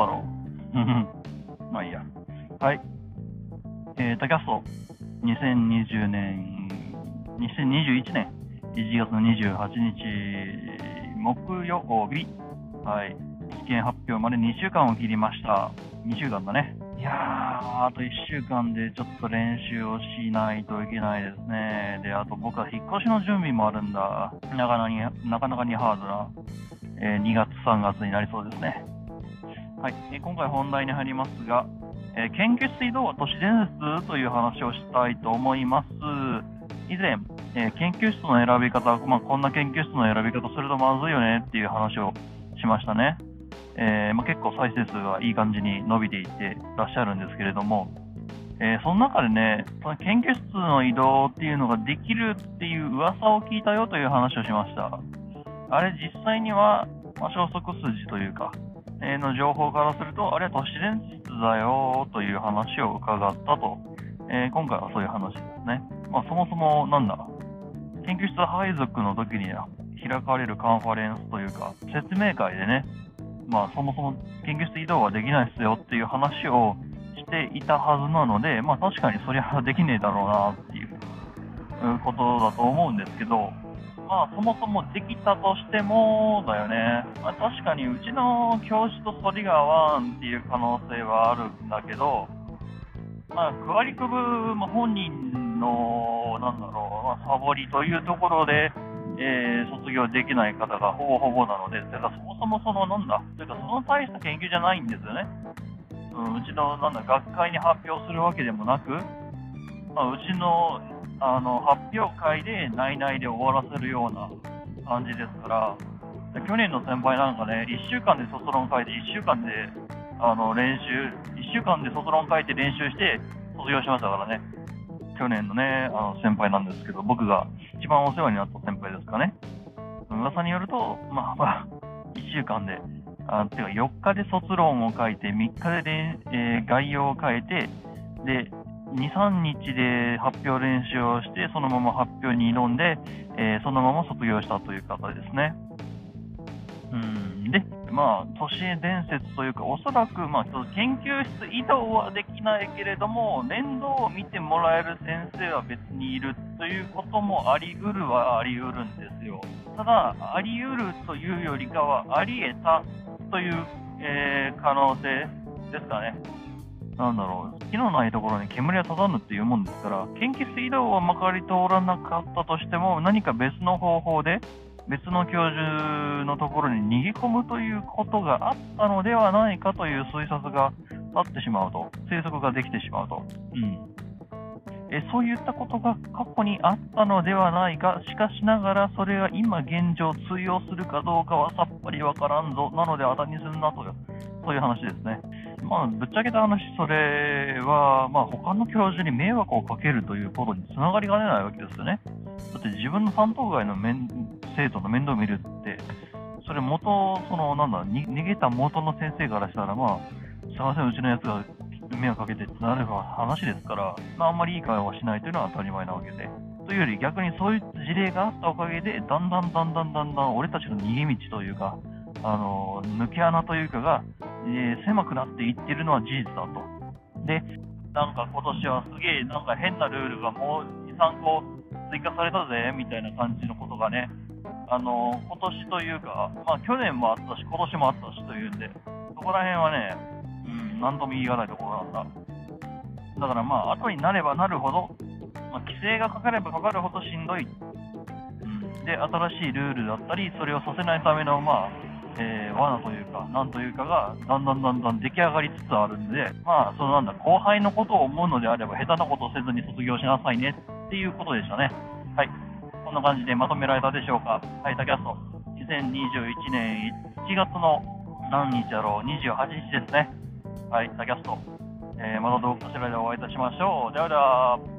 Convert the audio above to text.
だろう。まあいいや。はい。えー、タキャスト、2020年、2021年1月28日、木曜日、はい。試験発表まで2週間を切りました。2週間だね。いやー、あと1週間でちょっと練習をしないといけないですね。で、あと僕は引っ越しの準備もあるんだ。なかなかになかなかにハードな、えー2月、3月になりそうですね。はい、え今回本題に入りますが、えー研究室移動は都市伝説という話をしたいと思います。以前、えー研究室の選び方、まあ、こんな研究室の選び方するとまずいよねっていう話をしましたね。えーまあ、結構再生数がいい感じに伸びていってらっしゃるんですけれども、えーその中でね、その研究室の移動っていうのができるっていう噂を聞いたよという話をしました。あれ実際には、まあ、消息筋というか、の情報からすると、あれは都市伝説だよという話を伺ったと、えー今回はそういう話ですね。まあ、そもそもなんだ、研究室配属の時に開かれるカンファレンスというか、説明会でね、まあ、そもそも研究室移動はできないっすよっていう話をしていたはずなので、まあ、確かにそりゃできねえだろうなっていうことだと思うんですけど、まあ、そもそもできたとしてもだよね、まあ、確かにうちの教授と反りが合わんっていう可能性はあるんだけど、まあ、区割り区分、まあ、本人の、なんだろう、まあ、サボりというところで、えー卒業できない方がほぼほぼなので、てからそもそもその、なんだ、というかその大した研究じゃないんですよね。うん、うちの、なんだ、学会に発表するわけでもなく、まあ、うちの、あの、発表会で内々で終わらせるような感じですから、去年の先輩なんかね、1週間で卒論書いて、1週間で、あの、練習、1週間で卒論書いて練習して卒業しましたからね。去年のね、あの先輩なんですけど、僕が一番お世話になった先輩ですかね。噂によると、まあまあ、1週間で、あてか4日で卒論を書いて、3日で、えー概要を書いて、で、2、3日で発表練習をして、そのまま発表に挑んで、えーそのまま卒業したという方ですね。うん、で、まあ、都市伝説というか、おそらく、まあ、研究室移動はできないけれども、面倒を見てもらえる先生は別にいるということもあり得るはあり得るんですよ。ただ、あり得るというよりかは、あり得たという、えー可能性ですかね。なんだろう、火のないところに煙は立たぬっていうもんですから、研究室移動はまかり通らなかったとしても、何か別の方法で、別の教授のところに逃げ込むということがあったのではないかという推察が立ってしまうと、推測ができてしまうと。うん。えそういったことが過去にあったのではないか、しかしながらそれが今現状通用するかどうかはさっぱりわからんぞ、なので当たりにするなという、そういう話ですね。まあ、ぶっちゃけた話、それは、まあ、他の教授に迷惑をかけるということにつながりかねないわけですよね。だって自分の担当外の面生徒の面倒を見るって、それ元、その、なんだ、逃げた元の先生からしたら、まあ、すいません、うちのやつが迷惑かけてってなれば話ですから、まあ、あんまりいい会話をしないというのは当たり前なわけで。というより逆にそういう事例があったおかげで、だんだんだんだんだんだん俺たちの逃げ道というか、あの抜け穴というかが、えー狭くなっていってるのは事実だと。で、なんか今年はすげえなんか変なルールがもう2、3個追加されたぜみたいな感じのことがね、あの今年というか、まあ去年もあったし、今年もあったしというんで、そこら辺はね、うん、なんとも言い難いところなんだ。だからまあ、後になればなるほど、まあ、規制がかかればかかるほどしんどい。で、新しいルールだったり、それをさせないための、まあ、えー罠というか、なんというかが、だんだんだんだん出来上がりつつあるんで、まあ、そのなんだ、後輩のことを思うのであれば、下手なことをせずに卒業しなさいねっていうことでしたね。はい。こんな感じでまとめられたでしょうか。はい、タキャスト。2021年1月の何日だろう、28日ですね。はい、タキャスト。えーまた動画こちらでお会いいたしましょう。ではでは。